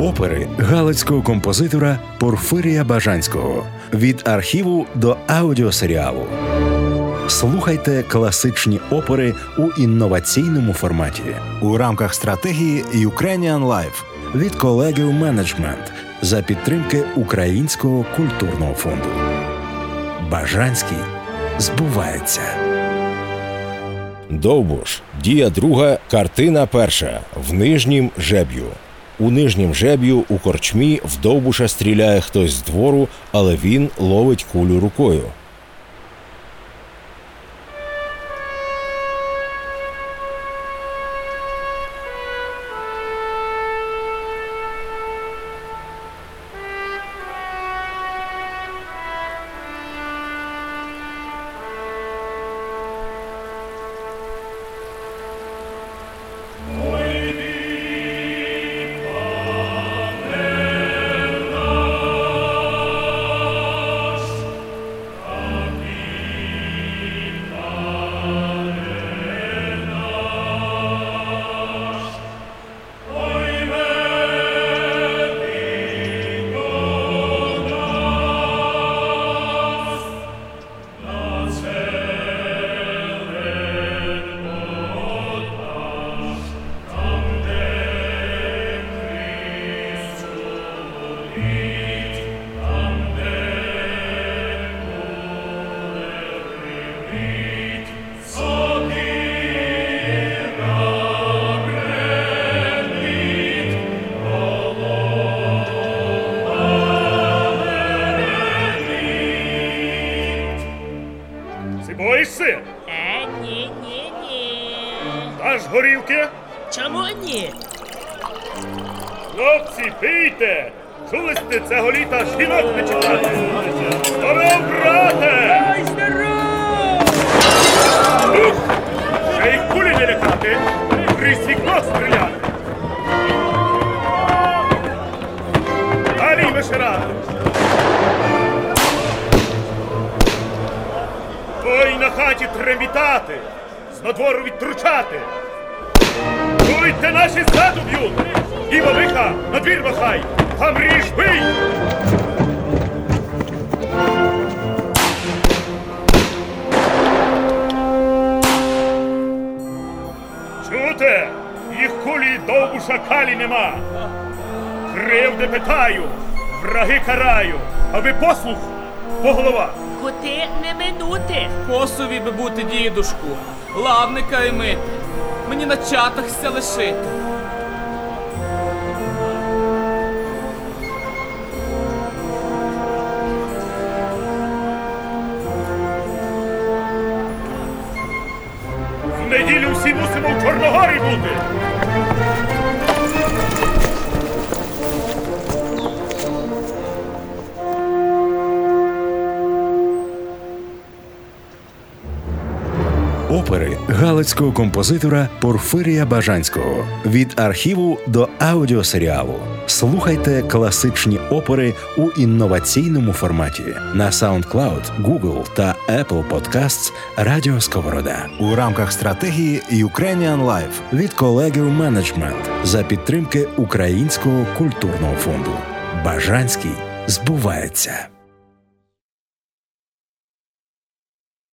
Опери галицького композитора Порфирія Бажанського від архіву до аудіосеріалу. Слухайте класичні опери у інноваційному форматі у рамках стратегії Ukrainian Life від колегів менеджмент за підтримки Українського культурного фонду. Бажанський збувається. Довбуш. Дія друга, картина перша. В нижнім жеб'ю. У нижнім жеб'ю у корчмі в Довбуша стріляє хтось з двору, але він ловить кулю рукою. Боїшся? Е, ні, ні, ні. Даш горівки? Чому ні? Хлопці, пийте! Чули сте цього літа жінок не чекати? Здоров, брате! Ой, здоров! Й кулі не лякати! Крізь вікно стріляти! Далі виширати! Ой, на хаті тремітати! З надвору відтручати! Чуйте, наші ззаду б'ють! І бабиха на двір махай! Там ріж бий! Чуте? Їх кулі довбуша калі нема. Кривди питаю, враги караю, аби послух по голова. Кути не минути. Косові би бути, дідушку, лавника і мити. Мені на чатах все лишити. Неділю всі мусимо в Чорногорі бути. Опери галицького композитора Порфирія Бажанського від архіву до аудіосеріалу. Слухайте класичні опери у інноваційному форматі на SoundCloud, Google та Apple Podcasts Радіо Сковорода у рамках стратегії Ukrainian Life від колегів менеджмент за підтримки Українського культурного фонду. Бажанський збувається.